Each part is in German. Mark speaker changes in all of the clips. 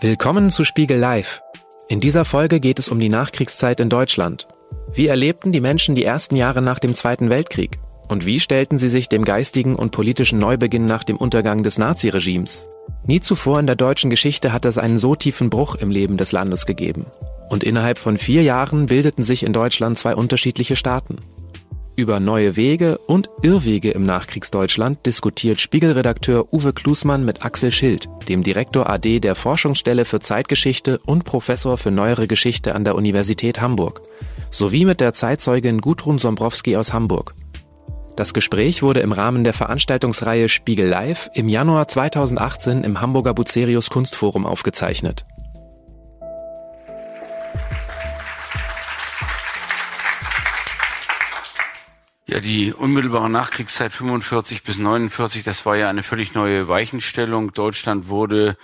Speaker 1: Willkommen zu Spiegel Live. In dieser Folge geht es um die Nachkriegszeit in Deutschland. Wie erlebten die Menschen die ersten Jahre nach dem Zweiten Weltkrieg? Und wie stellten sie sich dem geistigen und politischen Neubeginn nach dem Untergang des Naziregimes? Nie zuvor in der deutschen Geschichte hat es einen so tiefen Bruch im Leben des Landes gegeben. Und innerhalb von vier Jahren bildeten sich in Deutschland zwei unterschiedliche Staaten. Über neue Wege und Irrwege im Nachkriegsdeutschland diskutiert Spiegelredakteur Uwe Klusmann mit Axel Schild, dem Direktor AD der Forschungsstelle für Zeitgeschichte und Professor für neuere Geschichte an der Universität Hamburg, sowie mit der Zeitzeugin Gudrun Sombrowski aus Hamburg. Das Gespräch wurde im Rahmen der Veranstaltungsreihe Spiegel Live im Januar 2018 im Hamburger Bucerius Kunstforum aufgezeichnet.
Speaker 2: Ja, die unmittelbare Nachkriegszeit 45 bis 49, das war ja eine völlig neue Weichenstellung. Deutschland wurde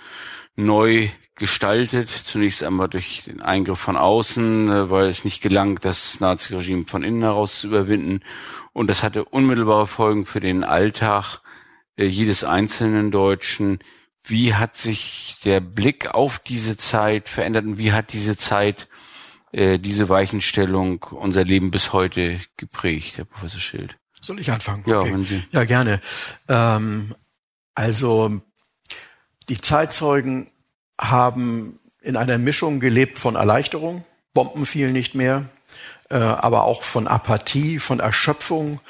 Speaker 2: neu gestaltet, zunächst einmal durch den Eingriff von außen, äh, weil es nicht gelang, das Naziregime von innen heraus zu überwinden. Und das hatte unmittelbare Folgen für den Alltag äh, jedes einzelnen Deutschen. Wie hat sich der Blick auf diese Zeit verändert und wie hat diese Zeit äh, diese Weichenstellung unser Leben bis heute geprägt, Herr Professor Schild?
Speaker 3: Soll ich anfangen?
Speaker 2: Ja, okay. wenn Sie.
Speaker 3: Ja, gerne. Ähm, also die Zeitzeugen haben in einer Mischung gelebt von Erleichterung, Bomben fielen nicht mehr, äh, aber auch von Apathie, von Erschöpfung,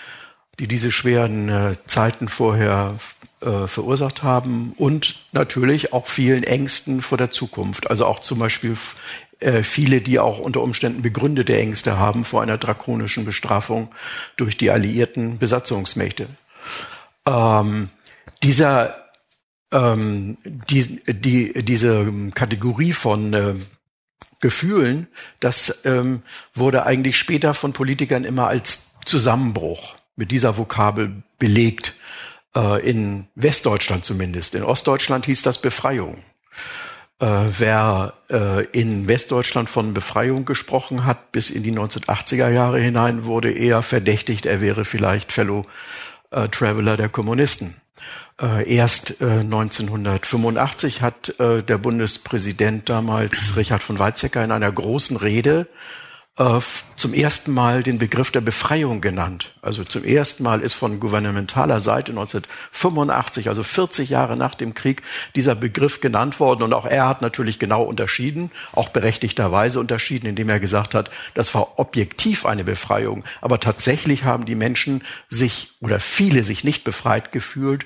Speaker 3: die diese schweren äh, Zeiten vorher äh, verursacht haben und natürlich auch vielen Ängsten vor der Zukunft. Also auch zum Beispiel äh, viele, die auch unter Umständen begründete Ängste haben vor einer drakonischen Bestrafung durch die alliierten Besatzungsmächte. Ähm, dieser, ähm, die, die, diese Kategorie von äh, Gefühlen, das ähm, wurde eigentlich später von Politikern immer als Zusammenbruch mit dieser Vokabel belegt, äh, in Westdeutschland zumindest. In Ostdeutschland hieß das Befreiung. Äh, wer äh, in Westdeutschland von Befreiung gesprochen hat, bis in die 1980er Jahre hinein, wurde eher verdächtigt, er wäre vielleicht Fellow äh, Traveler der Kommunisten. Äh, erst 1985 äh, hat äh, der Bundespräsident damals Richard von Weizsäcker in einer großen Rede äh, zum ersten Mal den Begriff der Befreiung genannt. Also zum ersten Mal ist von gouvernementaler Seite 1985, also 40 Jahre nach dem Krieg, dieser Begriff genannt worden. Und auch er hat natürlich genau unterschieden, auch berechtigterweise unterschieden, indem er gesagt hat, das war objektiv eine Befreiung. Aber tatsächlich haben die Menschen sich oder viele sich nicht befreit gefühlt,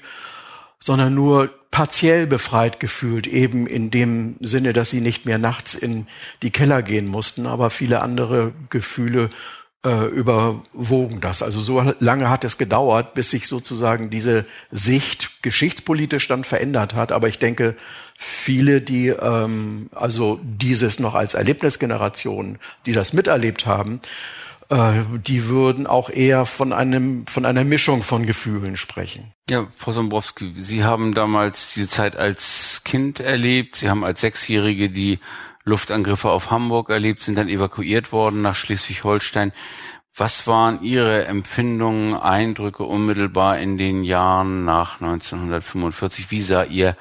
Speaker 3: sondern nur partiell befreit gefühlt, eben in dem Sinne, dass sie nicht mehr nachts in die Keller gehen mussten, aber viele andere Gefühle äh, überwogen das. Also so lange hat es gedauert, bis sich sozusagen diese Sicht geschichtspolitisch dann verändert hat. Aber ich denke, viele, die ähm, also dieses noch als Erlebnisgeneration, die das miterlebt haben, die würden auch eher von einem von einer Mischung von Gefühlen sprechen.
Speaker 2: Ja, Frau Sombrowski, Sie haben damals diese Zeit als Kind erlebt. Sie haben als Sechsjährige die Luftangriffe auf Hamburg erlebt, sind dann evakuiert worden nach Schleswig-Holstein. Was waren Ihre Empfindungen, Eindrücke unmittelbar in den Jahren nach 1945? Wie sah Ihr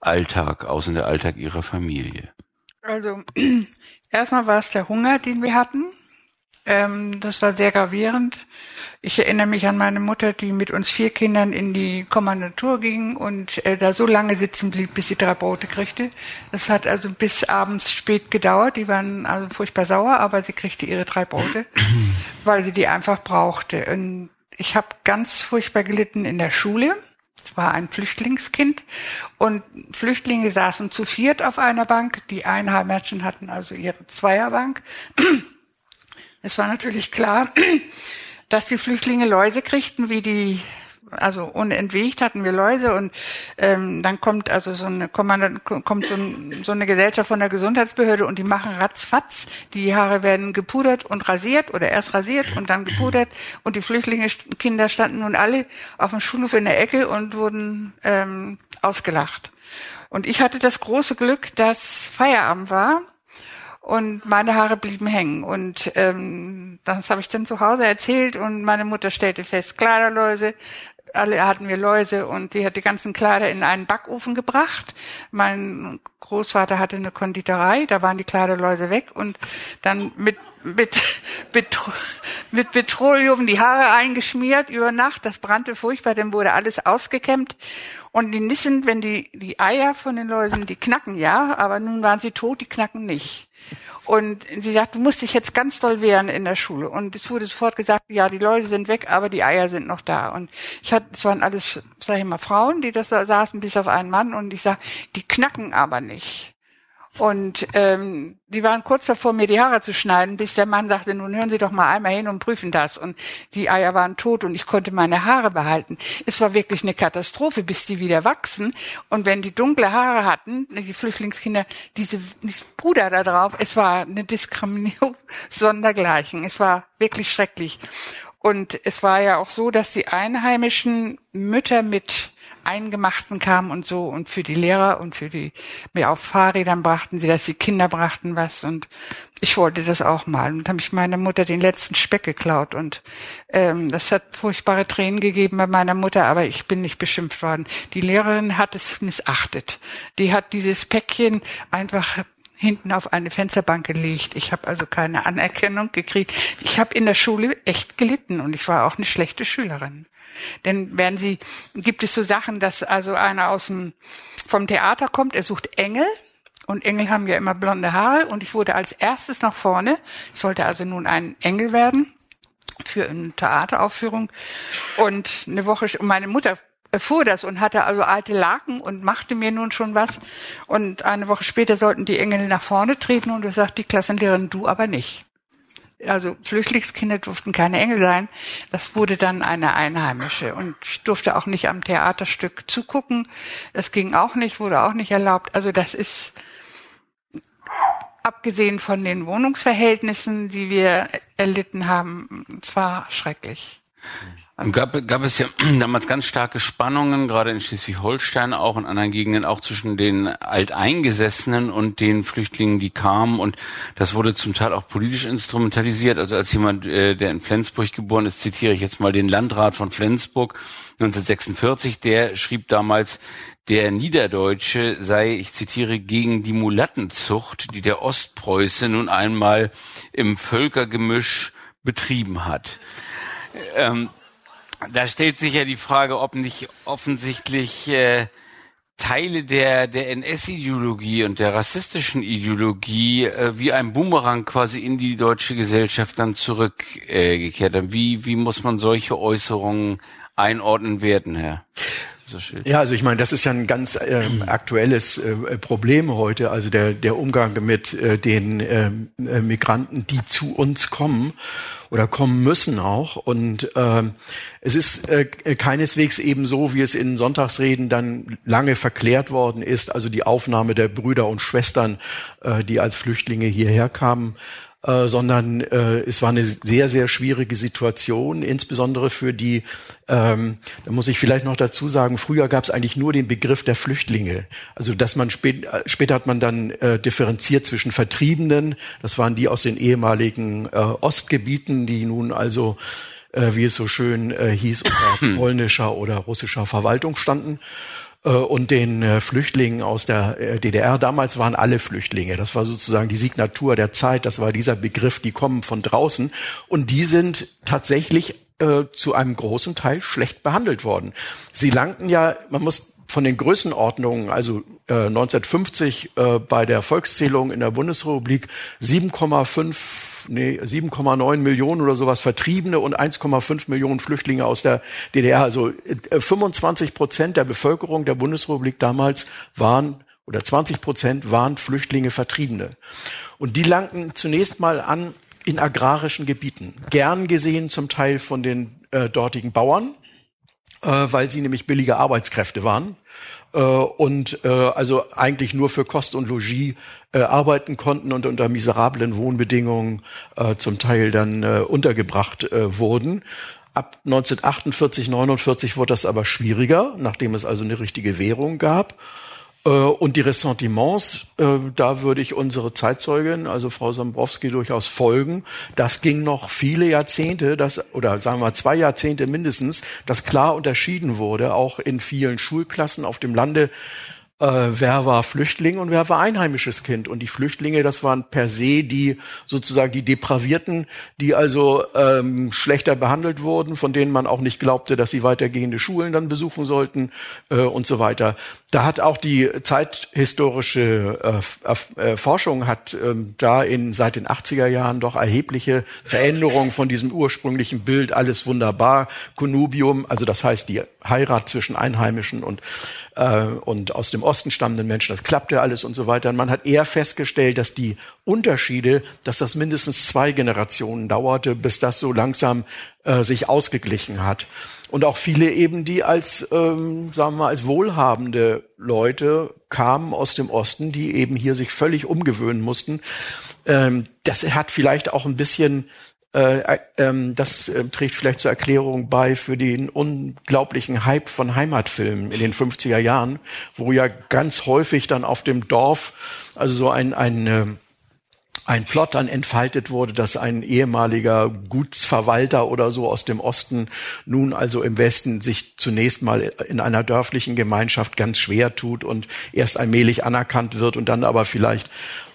Speaker 2: Alltag aus in der Alltag Ihrer Familie?
Speaker 4: Also erstmal war es der Hunger, den wir hatten. Ähm, das war sehr gravierend. Ich erinnere mich an meine Mutter, die mit uns vier Kindern in die Kommandatur ging und äh, da so lange sitzen blieb, bis sie drei Brote kriegte. Das hat also bis abends spät gedauert. Die waren also furchtbar sauer, aber sie kriegte ihre drei Brote, weil sie die einfach brauchte. Und ich habe ganz furchtbar gelitten in der Schule. Es war ein Flüchtlingskind und Flüchtlinge saßen zu viert auf einer Bank. Die Einheimischen hatten also ihre Zweierbank. Es war natürlich klar, dass die Flüchtlinge Läuse kriegten, wie die also unentwegt hatten wir Läuse und ähm, dann kommt also so eine Kommandant, kommt so, ein, so eine Gesellschaft von der Gesundheitsbehörde und die machen ratzfatz. Die Haare werden gepudert und rasiert oder erst rasiert und dann gepudert und die Flüchtlinge Kinder standen nun alle auf dem Schulhof in der Ecke und wurden ähm, ausgelacht. Und ich hatte das große Glück, dass Feierabend war und meine Haare blieben hängen. Und ähm, das habe ich dann zu Hause erzählt und meine Mutter stellte fest, Kleiderläuse, alle hatten wir Läuse und die hat die ganzen Kleider in einen Backofen gebracht. Mein Großvater hatte eine Konditorei, da waren die Kleiderläuse weg und dann mit mit, mit, mit Petroleum die Haare eingeschmiert über Nacht. Das brannte furchtbar, dann wurde alles ausgekämmt. Und die Nissen, wenn die, die Eier von den Läusen, die knacken ja, aber nun waren sie tot, die knacken nicht. Und sie sagt, du musst dich jetzt ganz doll wehren in der Schule. Und es wurde sofort gesagt, ja, die Läuse sind weg, aber die Eier sind noch da. Und ich hatte, es waren alles, sag ich mal, Frauen, die das da saßen, bis auf einen Mann. Und ich sag, die knacken aber nicht. Und ähm, die waren kurz davor, mir die Haare zu schneiden, bis der Mann sagte, nun hören Sie doch mal einmal hin und prüfen das. Und die Eier waren tot und ich konnte meine Haare behalten. Es war wirklich eine Katastrophe, bis die wieder wachsen. Und wenn die dunkle Haare hatten, die Flüchtlingskinder, diese, Puder da drauf, es war eine Diskriminierung sondergleichen. Es war wirklich schrecklich. Und es war ja auch so, dass die einheimischen Mütter mit Eingemachten kamen und so und für die Lehrer und für die mir auf Fahrrädern brachten sie das, die Kinder brachten was und ich wollte das auch mal und habe ich meiner Mutter den letzten Speck geklaut und ähm, das hat furchtbare Tränen gegeben bei meiner Mutter, aber ich bin nicht beschimpft worden. Die Lehrerin hat es missachtet. Die hat dieses Päckchen einfach hinten auf eine Fensterbank gelegt. Ich habe also keine Anerkennung gekriegt. Ich habe in der Schule echt gelitten und ich war auch eine schlechte Schülerin. Denn werden Sie, gibt es so Sachen, dass also einer aus dem, vom Theater kommt, er sucht Engel, und Engel haben ja immer blonde Haare und ich wurde als erstes nach vorne. Sollte also nun ein Engel werden für eine Theateraufführung. Und eine Woche, meine Mutter erfuhr das und hatte also alte Laken und machte mir nun schon was. Und eine Woche später sollten die Engel nach vorne treten und da sagt die Klassenlehrerin, du aber nicht also Flüchtlingskinder durften keine Engel sein. Das wurde dann eine Einheimische. Und ich durfte auch nicht am Theaterstück zugucken. Das ging auch nicht, wurde auch nicht erlaubt. Also das ist, abgesehen von den Wohnungsverhältnissen, die wir erlitten haben, zwar schrecklich.
Speaker 2: Gab, gab es ja damals ganz starke Spannungen, gerade in Schleswig-Holstein auch und anderen Gegenden auch zwischen den Alteingesessenen und den Flüchtlingen, die kamen. Und das wurde zum Teil auch politisch instrumentalisiert. Also als jemand, äh, der in Flensburg geboren ist, zitiere ich jetzt mal den Landrat von Flensburg 1946, der schrieb damals, der Niederdeutsche sei, ich zitiere, gegen die Mulattenzucht, die der Ostpreuße nun einmal im Völkergemisch betrieben hat. Ähm, da stellt sich ja die Frage, ob nicht offensichtlich äh, Teile der, der NS-Ideologie und der rassistischen Ideologie äh, wie ein Boomerang quasi in die deutsche Gesellschaft dann zurückgekehrt äh, haben. Wie, wie muss man solche Äußerungen einordnen werden, Herr?
Speaker 3: So ja, also ich meine, das ist ja ein ganz ähm, aktuelles äh, Problem heute, also der, der Umgang mit äh, den ähm, äh, Migranten, die zu uns kommen oder kommen müssen auch. Und ähm, es ist äh, keineswegs eben so, wie es in Sonntagsreden dann lange verklärt worden ist, also die Aufnahme der Brüder und Schwestern, äh, die als Flüchtlinge hierher kamen, äh, sondern äh, es war eine sehr, sehr schwierige Situation, insbesondere für die, ähm, da muss ich vielleicht noch dazu sagen, früher gab es eigentlich nur den Begriff der Flüchtlinge. Also dass man spät, äh, später hat man dann äh, differenziert zwischen Vertriebenen, das waren die aus den ehemaligen äh, Ostgebieten, die nun also äh, wie es so schön äh, hieß, unter polnischer oder russischer Verwaltung standen. Äh, und den äh, Flüchtlingen aus der äh, DDR. Damals waren alle Flüchtlinge. Das war sozusagen die Signatur der Zeit. Das war dieser Begriff, die kommen von draußen. Und die sind tatsächlich zu einem großen Teil schlecht behandelt worden. Sie langten ja, man muss von den Größenordnungen, also äh, 1950 äh, bei der Volkszählung in der Bundesrepublik 7,5, nee, 7,9 Millionen oder sowas Vertriebene und 1,5 Millionen Flüchtlinge aus der DDR. Also äh, 25 Prozent der Bevölkerung der Bundesrepublik damals waren oder 20 Prozent waren Flüchtlinge Vertriebene. Und die langten zunächst mal an in agrarischen Gebieten, gern gesehen zum Teil von den äh, dortigen Bauern, weil sie nämlich billige Arbeitskräfte waren äh, und äh, also eigentlich nur für Kost und Logis äh, arbeiten konnten und unter miserablen Wohnbedingungen äh, zum Teil dann äh, untergebracht äh, wurden. Ab 1948, 49 wurde das aber schwieriger, nachdem es also eine richtige Währung gab. Äh, und die Ressentiments, äh, da würde ich unsere Zeitzeugin, also Frau Sambrowski, durchaus folgen. Das ging noch viele Jahrzehnte, das, oder sagen wir zwei Jahrzehnte mindestens, dass klar unterschieden wurde, auch in vielen Schulklassen auf dem Lande äh, wer war Flüchtling und wer war einheimisches Kind. Und die Flüchtlinge, das waren per se die sozusagen die Depravierten, die also ähm, schlechter behandelt wurden, von denen man auch nicht glaubte, dass sie weitergehende Schulen dann besuchen sollten äh, und so weiter. Da hat auch die zeithistorische äh, äh, Forschung hat ähm, da in seit den 80er Jahren doch erhebliche Veränderungen von diesem ursprünglichen Bild, alles wunderbar, Connubium, also das heißt die Heirat zwischen Einheimischen und äh, und aus dem Osten stammenden Menschen, das klappte alles und so weiter. Und man hat eher festgestellt, dass die Unterschiede, dass das mindestens zwei Generationen dauerte, bis das so langsam äh, sich ausgeglichen hat. Und auch viele eben, die als, ähm, sagen wir mal, als wohlhabende Leute kamen aus dem Osten, die eben hier sich völlig umgewöhnen mussten. Ähm, das hat vielleicht auch ein bisschen äh, äh, ähm, das äh, trägt vielleicht zur Erklärung bei für den unglaublichen Hype von Heimatfilmen in den 50er Jahren, wo ja ganz häufig dann auf dem Dorf also so ein, ein äh, ein Plot dann entfaltet wurde, dass ein ehemaliger Gutsverwalter oder so aus dem Osten nun also im Westen sich zunächst mal in einer dörflichen Gemeinschaft ganz schwer tut und erst allmählich anerkannt wird und dann aber vielleicht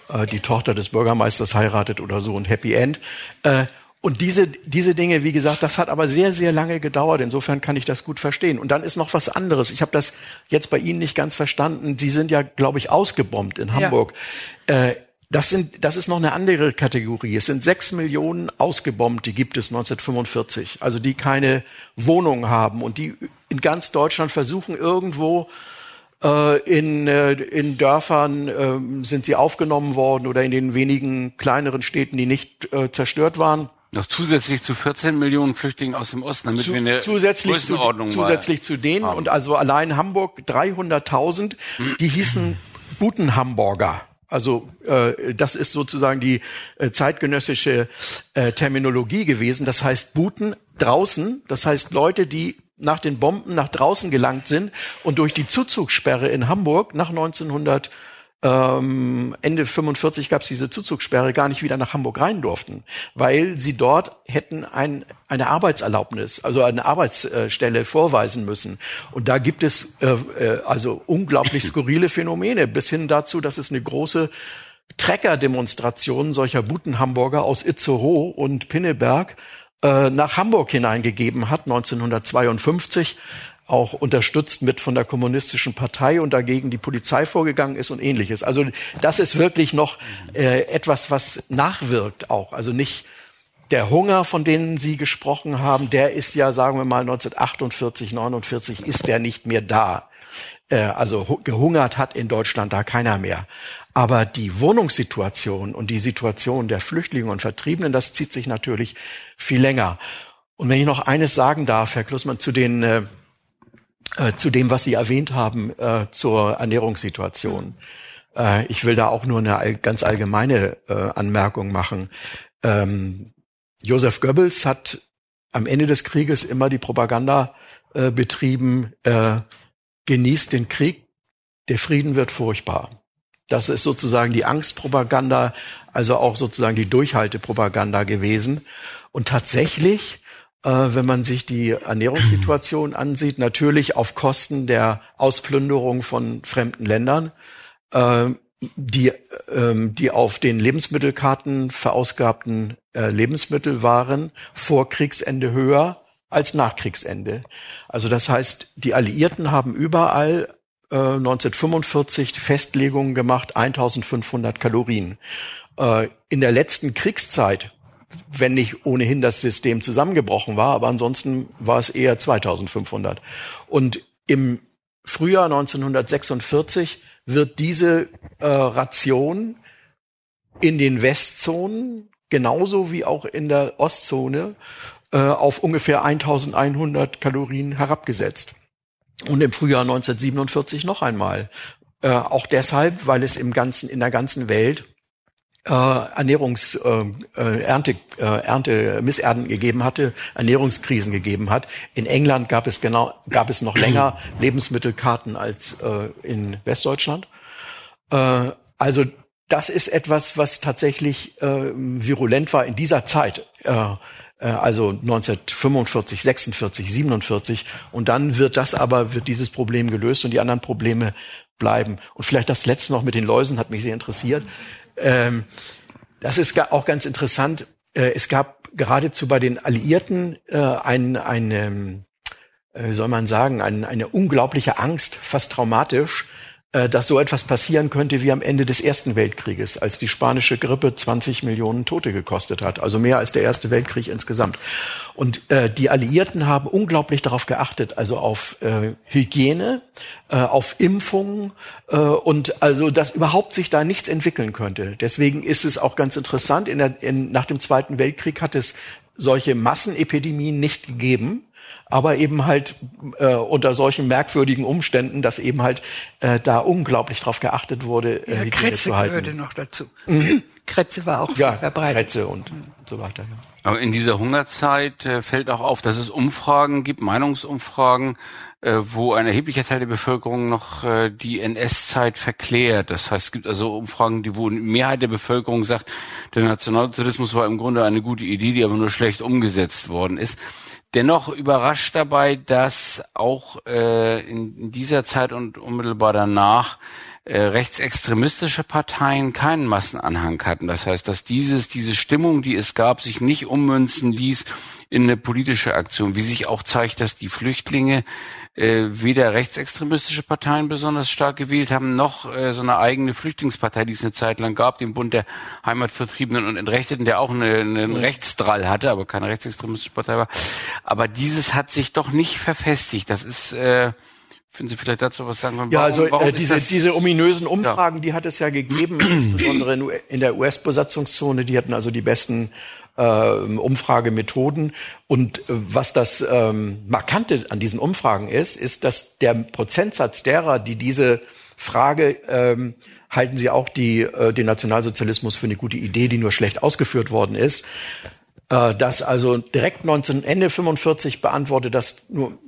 Speaker 3: äh, die Tochter des Bürgermeisters heiratet oder so und Happy End. Äh, und diese, diese Dinge, wie gesagt, das hat aber sehr, sehr lange gedauert. Insofern kann ich das gut verstehen. Und dann ist noch was anderes. Ich habe das jetzt bei Ihnen nicht ganz verstanden. Sie sind ja, glaube ich, ausgebombt in Hamburg. Ja. Äh, das, sind, das ist noch eine andere Kategorie. Es sind sechs Millionen ausgebombt, die gibt es 1945. Also die keine Wohnung haben und die in ganz Deutschland versuchen irgendwo äh, in, äh, in Dörfern äh, sind sie aufgenommen worden oder in den wenigen kleineren Städten, die nicht äh, zerstört waren
Speaker 2: noch zusätzlich zu 14 Millionen Flüchtlingen aus dem Osten, damit
Speaker 3: zu,
Speaker 2: wir eine
Speaker 3: zusätzlich zu, zusätzlich zu denen haben. und also allein Hamburg 300.000, die hießen Butenhamburger. Also äh, das ist sozusagen die äh, zeitgenössische äh, Terminologie gewesen. Das heißt Buten draußen, das heißt Leute, die nach den Bomben nach draußen gelangt sind und durch die Zuzugssperre in Hamburg nach 1900 ähm, Ende 45 gab es diese Zuzugssperre, gar nicht wieder nach Hamburg rein durften, weil sie dort hätten ein, eine Arbeitserlaubnis, also eine Arbeitsstelle vorweisen müssen. Und da gibt es äh, äh, also unglaublich skurrile Phänomene, bis hin dazu, dass es eine große Trecker-Demonstration solcher Butenhamburger aus Itzehoe und Pinneberg äh, nach Hamburg hineingegeben hat, 1952 auch unterstützt mit von der kommunistischen Partei und dagegen die Polizei vorgegangen ist und ähnliches. Also das ist wirklich noch äh, etwas, was nachwirkt auch. Also nicht der Hunger, von denen Sie gesprochen haben, der ist ja, sagen wir mal, 1948, 49 ist der nicht mehr da. Äh, also gehungert hat in Deutschland da keiner mehr. Aber die Wohnungssituation und die Situation der Flüchtlinge und Vertriebenen, das zieht sich natürlich viel länger. Und wenn ich noch eines sagen darf, Herr Klussmann, zu den äh, äh, zu dem, was Sie erwähnt haben, äh, zur Ernährungssituation. Äh, ich will da auch nur eine all, ganz allgemeine äh, Anmerkung machen. Ähm, Joseph Goebbels hat am Ende des Krieges immer die Propaganda äh, betrieben, genießt den Krieg, der Frieden wird furchtbar. Das ist sozusagen die Angstpropaganda, also auch sozusagen die Durchhaltepropaganda gewesen. Und tatsächlich wenn man sich die Ernährungssituation ansieht, natürlich auf Kosten der Ausplünderung von fremden Ländern, äh, die, ähm, die auf den Lebensmittelkarten verausgabten äh, Lebensmittel waren vor Kriegsende höher als nach Kriegsende. Also das heißt, die Alliierten haben überall 1945 Festlegungen gemacht, 1500 Kalorien. in der letzten Kriegszeit wenn nicht ohnehin das System zusammengebrochen war, aber ansonsten war es eher 2500. Und im Frühjahr 1946 wird diese äh, Ration in den Westzonen genauso wie auch in der Ostzone äh, auf ungefähr 1100 Kalorien herabgesetzt. Und im Frühjahr 1947 noch einmal. Äh, auch deshalb, weil es im ganzen, in der ganzen Welt äh, Ernährungs äh, äh, Ernte, äh, Ernte Missernten gegeben hatte, Ernährungskrisen gegeben hat. In England gab es genau gab es noch länger Lebensmittelkarten als äh, in Westdeutschland. Äh, also das ist etwas, was tatsächlich äh, virulent war in dieser Zeit. Äh, äh also 1945, 46, 47 und dann wird das aber wird dieses Problem gelöst und die anderen Probleme bleiben. Und vielleicht das letzte noch mit den Läusen hat mich sehr interessiert. Ähm, das ist auch ganz interessant. Äh, es gab geradezu bei den Alliierten äh, ein, eine, äh, wie soll man sagen, ein, eine unglaubliche Angst, fast traumatisch, dass so etwas passieren könnte wie am Ende des Ersten Weltkrieges, als die spanische Grippe 20 Millionen Tote gekostet hat, also mehr als der Erste Weltkrieg insgesamt. Und äh, die Alliierten haben unglaublich darauf geachtet, also auf äh, Hygiene, äh, auf Impfungen äh, und also, dass überhaupt sich da nichts entwickeln könnte. Deswegen ist es auch ganz interessant, in der, in, nach dem Zweiten Weltkrieg hat es solche Massenepidemien nicht gegeben aber eben halt äh, unter solchen merkwürdigen Umständen, dass eben halt äh, da unglaublich drauf geachtet wurde,
Speaker 4: äh, ja, Hygiene Kretze zu halten. gehörte noch dazu. Mhm. Kretze war auch
Speaker 3: ja, verbreitet. Kretze und mhm. so weiter. Ja.
Speaker 2: Aber in dieser Hungerzeit äh, fällt auch auf, dass es Umfragen gibt, Meinungsumfragen, äh, wo ein erheblicher Teil der Bevölkerung noch äh, die NS-Zeit verklärt. Das heißt, es gibt also Umfragen, die wo eine Mehrheit der Bevölkerung sagt, der Nationalsozialismus war im Grunde eine gute Idee, die aber nur schlecht umgesetzt worden ist. Dennoch überrascht dabei, dass auch äh, in dieser Zeit und unmittelbar danach äh, rechtsextremistische Parteien keinen Massenanhang hatten. Das heißt, dass dieses, diese Stimmung, die es gab, sich nicht ummünzen ließ in eine politische Aktion, wie sich auch zeigt, dass die Flüchtlinge äh, weder rechtsextremistische Parteien besonders stark gewählt haben, noch äh, so eine eigene Flüchtlingspartei, die es eine Zeit lang gab, den Bund der Heimatvertriebenen und Entrechteten, der auch eine, einen Rechtsdrall hatte, aber keine rechtsextremistische Partei war. Aber dieses hat sich doch nicht verfestigt. Das ist äh, Finden Sie vielleicht dazu was sagen?
Speaker 3: Warum, ja, also äh, diese, diese ominösen Umfragen, ja. die hat es ja gegeben, insbesondere in, in der US-Besatzungszone. Die hatten also die besten äh, Umfragemethoden. Und äh, was das ähm, Markante an diesen Umfragen ist, ist, dass der Prozentsatz derer, die diese Frage ähm, halten Sie auch die, äh, den Nationalsozialismus für eine gute Idee, die nur schlecht ausgeführt worden ist, äh, dass also direkt 19, Ende 45 beantwortet das nur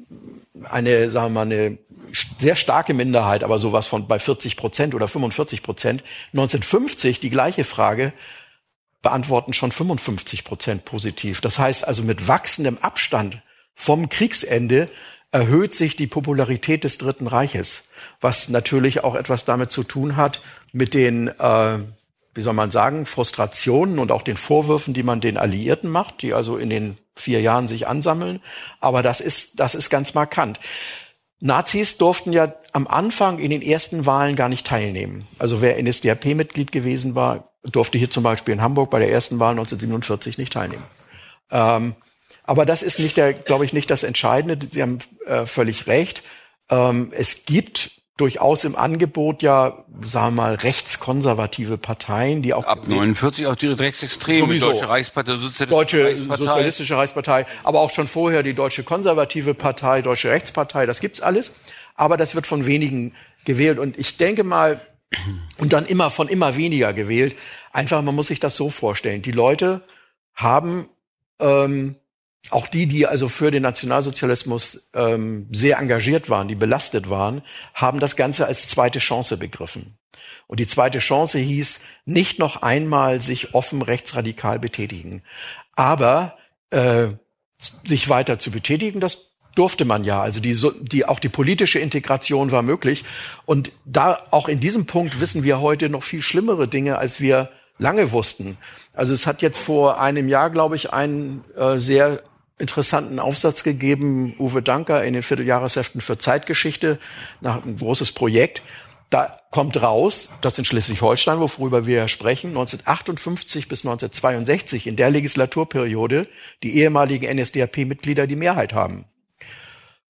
Speaker 3: eine, sagen wir mal, eine sehr starke Minderheit, aber sowas von bei 40 Prozent oder 45 Prozent. 1950 die gleiche Frage beantworten schon 55 Prozent positiv. Das heißt also mit wachsendem Abstand vom Kriegsende erhöht sich die Popularität des Dritten Reiches, was natürlich auch etwas damit zu tun hat mit den, äh, wie soll man sagen, Frustrationen und auch den Vorwürfen, die man den Alliierten macht, die also in den vier Jahren sich ansammeln. Aber das ist, das ist ganz markant. Nazis durften ja am Anfang in den ersten Wahlen gar nicht teilnehmen. Also wer NSDAP-Mitglied gewesen war, durfte hier zum Beispiel in Hamburg bei der ersten Wahl 1947 nicht teilnehmen. Ähm, aber das ist nicht der, glaube ich, nicht das Entscheidende. Sie haben äh, völlig recht. Ähm, es gibt durchaus im Angebot ja, sagen wir mal, rechtskonservative Parteien, die auch
Speaker 2: ab 49 auch die rechtsextreme.
Speaker 3: Deutsche Reichspartei, Sozialistische Deutsche Reichspartei. Sozialistische Reichspartei, aber auch schon vorher die Deutsche Konservative Partei, Deutsche Rechtspartei, das gibt's alles, aber das wird von wenigen gewählt und ich denke mal und dann immer von immer weniger gewählt. Einfach, man muss sich das so vorstellen. Die Leute haben ähm, auch die, die also für den Nationalsozialismus ähm, sehr engagiert waren, die belastet waren, haben das Ganze als zweite Chance begriffen. Und die zweite Chance hieß, nicht noch einmal sich offen rechtsradikal betätigen, aber äh, sich weiter zu betätigen, das durfte man ja. Also die, die, auch die politische Integration war möglich. Und da, auch in diesem Punkt wissen wir heute noch viel schlimmere Dinge, als wir lange wussten. Also es hat jetzt vor einem Jahr, glaube ich, einen äh, sehr interessanten Aufsatz gegeben, Uwe Danker in den Vierteljahresheften für Zeitgeschichte, nach ein großes Projekt. Da kommt raus, dass in Schleswig-Holstein, worüber wir sprechen, 1958 bis 1962 in der Legislaturperiode die ehemaligen NSDAP-Mitglieder die Mehrheit haben.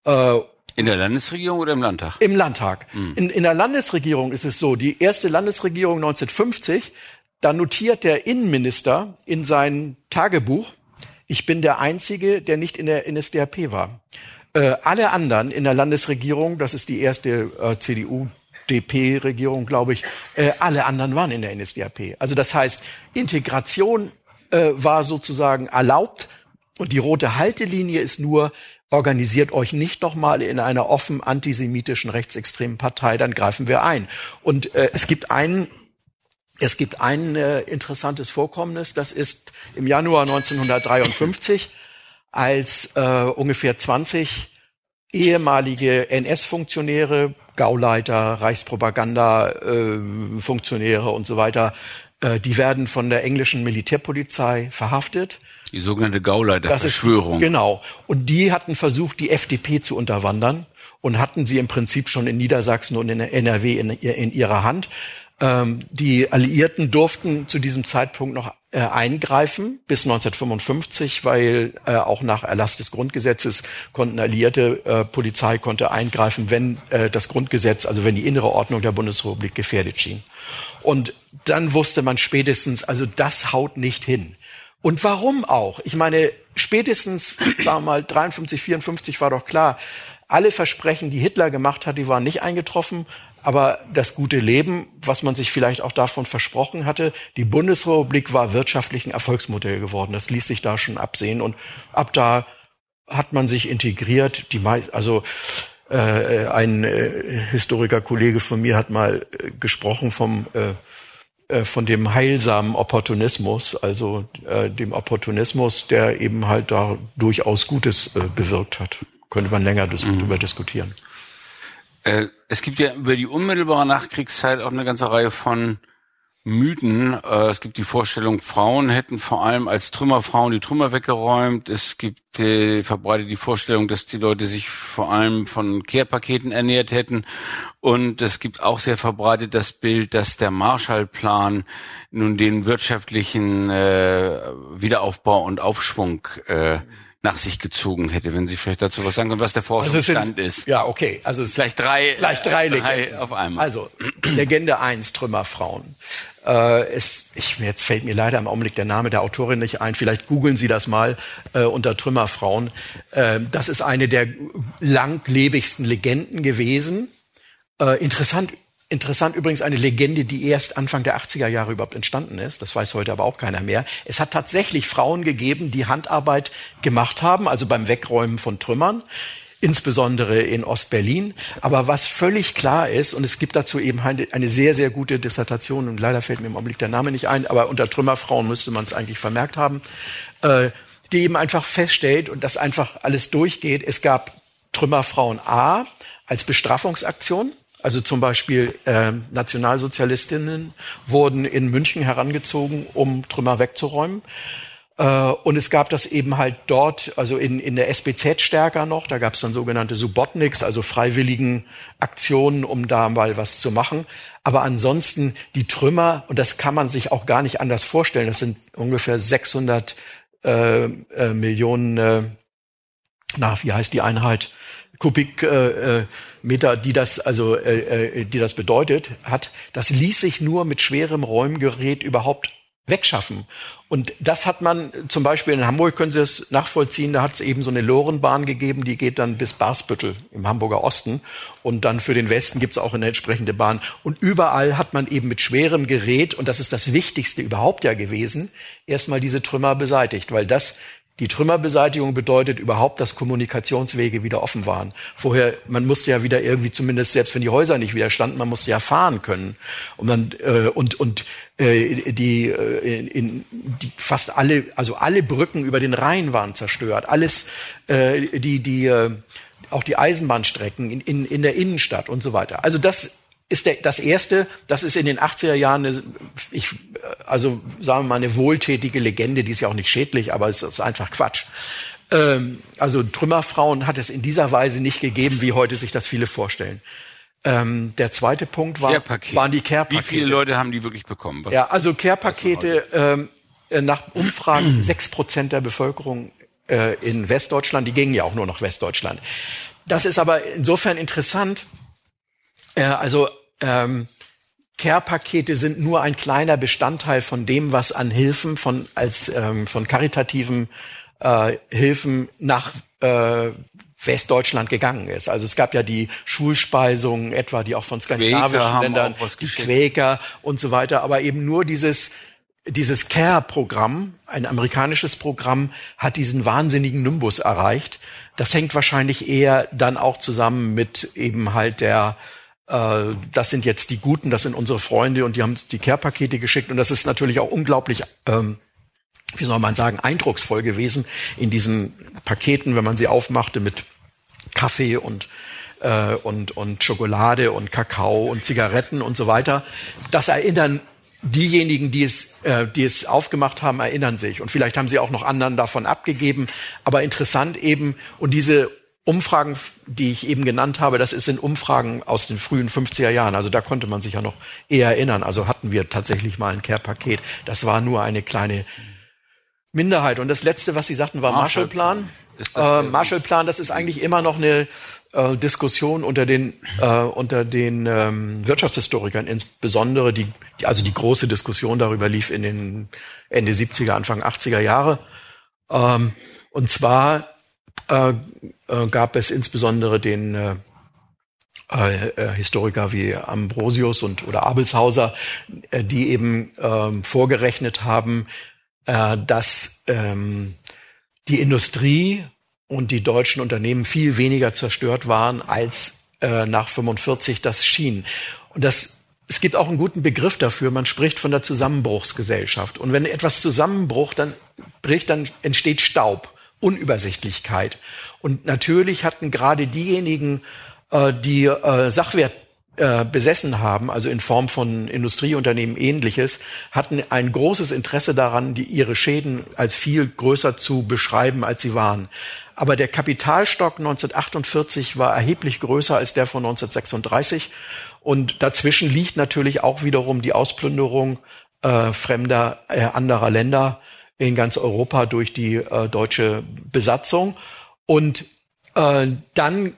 Speaker 2: Äh, in der Landesregierung oder im Landtag?
Speaker 3: Im Landtag. Mhm. In, in der Landesregierung ist es so, die erste Landesregierung 1950, da notiert der Innenminister in sein Tagebuch, ich bin der Einzige, der nicht in der NSDAP war. Äh, alle anderen in der Landesregierung, das ist die erste äh, CDU FDP-Regierung, glaube ich, äh, alle anderen waren in der NSDAP. Also das heißt, Integration äh, war sozusagen erlaubt und die rote Haltelinie ist nur, organisiert euch nicht nochmal in einer offen antisemitischen rechtsextremen Partei, dann greifen wir ein. Und äh, es gibt einen es gibt ein äh, interessantes Vorkommnis, das ist im Januar 1953, als äh, ungefähr 20 ehemalige NS-Funktionäre, Gauleiter, Reichspropaganda-Funktionäre äh, und so weiter, äh, die werden von der englischen Militärpolizei verhaftet.
Speaker 2: Die sogenannte Gauleiterverschwörung.
Speaker 3: Genau. Und die hatten versucht, die FDP zu unterwandern und hatten sie im Prinzip schon in Niedersachsen und in NRW in, in ihrer Hand. Ähm, die Alliierten durften zu diesem Zeitpunkt noch äh, eingreifen bis 1955, weil äh, auch nach Erlass des Grundgesetzes konnten alliierte äh, Polizei konnte eingreifen, wenn das Grundgesetz, also wenn die innere Ordnung der Bundesrepublik gefährdet schien. Und dann wusste man spätestens, also das haut nicht hin. Und warum auch? Ich meine, spätestens, sagen wir mal, 53, 54 war doch klar, alle Versprechen, die Hitler gemacht hat, die waren nicht eingetroffen. Aber das gute Leben, was man sich vielleicht auch davon versprochen hatte, die Bundesrepublik war wirtschaftlich ein Erfolgsmodell geworden. Das ließ sich da schon absehen. Und ab da hat man sich integriert. Die meist, also äh, ein äh, Historiker-Kollege von mir hat mal äh, gesprochen vom äh, äh von dem heilsamen Opportunismus, also äh, dem Opportunismus, der eben halt da durchaus Gutes äh, bewirkt hat. Könnte man länger dis mhm. darüber diskutieren.
Speaker 2: Äh, es gibt ja über die unmittelbare Nachkriegszeit auch eine ganze Reihe von Mythen. Äh, es gibt die Vorstellung, Frauen hätten vor allem als Trümmerfrauen die Trümmer weggeräumt. Es gibt äh, verbreitet die Vorstellung, dass die Leute sich vor allem von Kehrpaketen ernährt hätten. Und es gibt auch sehr verbreitet das Bild, dass der Marshallplan nun den wirtschaftlichen Wiederaufbau und Aufschwung äh, nach sich gezogen hätte, wenn Sie vielleicht dazu was sagen können, was der Forschungsstand
Speaker 3: also
Speaker 2: ist.
Speaker 3: Ja, okay. Also es
Speaker 2: vielleicht drei,
Speaker 3: vielleicht drei, drei
Speaker 2: auf einmal.
Speaker 3: Also Legende eins Trümmerfrauen. Äh, es, ich, jetzt fällt mir leider im Augenblick der Name der Autorin nicht ein. Vielleicht googeln Sie das mal äh, unter Trümmerfrauen. Äh, das ist eine der langlebigsten Legenden gewesen. Äh, interessant Interessant übrigens eine Legende, die erst Anfang der 80er Jahre überhaupt entstanden ist. Das weiß heute aber auch keiner mehr. Es hat tatsächlich Frauen gegeben, die Handarbeit gemacht haben, also beim Wegräumen von Trümmern insbesondere in Ostberlin. Aber was völlig klar ist, und es gibt dazu eben eine sehr, sehr gute Dissertation, und leider fällt mir im Augenblick der Name nicht ein, aber unter Trümmerfrauen müsste man es eigentlich vermerkt haben, äh, die eben einfach feststellt und das einfach alles durchgeht. Es gab Trümmerfrauen A als Bestrafungsaktion. Also zum Beispiel äh, Nationalsozialistinnen wurden in München herangezogen, um Trümmer wegzuräumen. Äh, und es gab das eben halt dort, also in, in der SBZ stärker noch. Da gab es dann sogenannte Subotniks, also freiwilligen Aktionen, um da mal was zu machen. Aber ansonsten die Trümmer, und das kann man sich auch gar nicht anders vorstellen, das sind ungefähr 600 äh, äh, Millionen, äh, na, wie heißt die Einheit? Kubikmeter, äh, die das also, äh, äh, die das bedeutet hat, das ließ sich nur mit schwerem Räumgerät überhaupt wegschaffen. Und das hat man zum Beispiel in Hamburg, können Sie es nachvollziehen, da hat es eben so eine Lorenbahn gegeben, die geht dann bis Barsbüttel im Hamburger Osten. Und dann für den Westen gibt es auch eine entsprechende Bahn. Und überall hat man eben mit schwerem Gerät, und das ist das Wichtigste überhaupt ja gewesen, erstmal diese Trümmer beseitigt, weil das die Trümmerbeseitigung bedeutet überhaupt, dass Kommunikationswege wieder offen waren. Vorher, man musste ja wieder irgendwie zumindest, selbst wenn die Häuser nicht wieder standen, man musste ja fahren können. Und dann äh, und und äh, die, äh, in, die fast alle, also alle Brücken über den Rhein waren zerstört. Alles, äh, die die äh, auch die Eisenbahnstrecken in, in, in der Innenstadt und so weiter. Also das ist der, das erste, das ist in den 80er Jahren, eine, ich, also sagen wir mal eine wohltätige Legende, die ist ja auch nicht schädlich, aber es ist einfach Quatsch. Ähm, also Trümmerfrauen hat es in dieser Weise nicht gegeben, wie heute sich das viele vorstellen. Ähm, der zweite Punkt war, waren die Care-Pakete.
Speaker 2: Wie viele Leute haben die wirklich bekommen?
Speaker 3: Was, ja, also Care-Pakete ähm, äh, nach Umfragen sechs Prozent der Bevölkerung äh, in Westdeutschland, die gingen ja auch nur nach Westdeutschland. Das ist aber insofern interessant. Äh, also ähm, Care-Pakete sind nur ein kleiner Bestandteil von dem, was an Hilfen von als ähm, von karitativen äh, Hilfen nach äh, Westdeutschland gegangen ist. Also es gab ja die Schulspeisungen etwa, die auch von skandinavischen Ländern, die Quäker und so weiter, aber eben nur dieses dieses CARE-Programm, ein amerikanisches Programm, hat diesen wahnsinnigen Nimbus erreicht. Das hängt wahrscheinlich eher dann auch zusammen mit eben halt der äh, das sind jetzt die Guten, das sind unsere Freunde und die haben die Care-Pakete geschickt und das ist natürlich auch unglaublich, ähm, wie soll man sagen, eindrucksvoll gewesen in diesen Paketen, wenn man sie aufmachte mit Kaffee und äh, und und Schokolade und Kakao und Zigaretten und so weiter. Das erinnern diejenigen, die es, äh, die es aufgemacht haben, erinnern sich. Und vielleicht haben sie auch noch anderen davon abgegeben. Aber interessant eben, und diese Umfragen, die ich eben genannt habe, das ist in Umfragen aus den frühen 50er Jahren. Also da konnte man sich ja noch eher erinnern. Also hatten wir tatsächlich mal ein Care-Paket. Das war nur eine kleine Minderheit. Und das letzte, was Sie sagten, war Marshallplan. Marshall äh, Marshallplan, das ist eigentlich immer noch eine äh, Diskussion unter den äh, unter den ähm, Wirtschaftshistorikern, insbesondere die, die, also die große Diskussion darüber lief in den Ende 70er, Anfang 80er Jahre. Ähm, und zwar äh, gab es insbesondere den äh, äh, Historiker wie Ambrosius und oder Abelshauser, äh, die eben ähm, vorgerechnet haben, äh, dass ähm, die Industrie und die deutschen Unternehmen viel weniger zerstört waren als äh, nach 45 das schien. Und das es gibt auch einen guten Begriff dafür. Man spricht von der Zusammenbruchsgesellschaft. Und wenn etwas zusammenbrucht, dann bricht, dann entsteht Staub, Unübersichtlichkeit. Und natürlich hatten gerade diejenigen, äh, die äh, Sachwert äh, besessen haben, also in Form von Industrieunternehmen ähnliches, hatten ein großes Interesse daran, die, ihre Schäden als viel größer zu beschreiben, als sie waren. Aber der Kapitalstock 1948 war erheblich größer als der von 1936. Und dazwischen liegt natürlich auch wiederum die Ausplünderung äh, fremder, äh, anderer Länder in ganz Europa durch die äh, deutsche Besatzung. Und äh, dann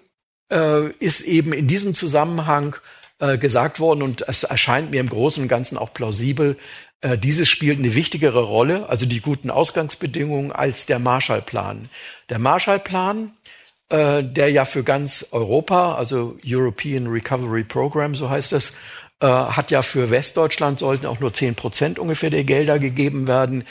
Speaker 3: äh, ist eben in diesem Zusammenhang äh, gesagt worden und es erscheint mir im Großen und Ganzen auch plausibel, äh, dieses spielt eine wichtigere Rolle, also die guten Ausgangsbedingungen, als der Marshallplan. Der Marshallplan, äh, der ja für ganz Europa, also European Recovery Program, so heißt es, äh, hat ja für Westdeutschland sollten auch nur zehn Prozent ungefähr der Gelder gegeben werden.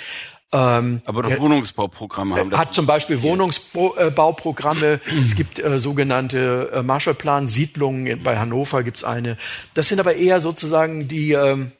Speaker 2: Ähm, Aber doch Wohnungsbauprogramme haben.
Speaker 3: Hat zum Beispiel Wohnungsbauprogramme. es gibt äh, sogenannte äh, Marshallplan Siedlungen. Bei Hannover gibt's eine. Das sind aber eher sozusagen die ähm,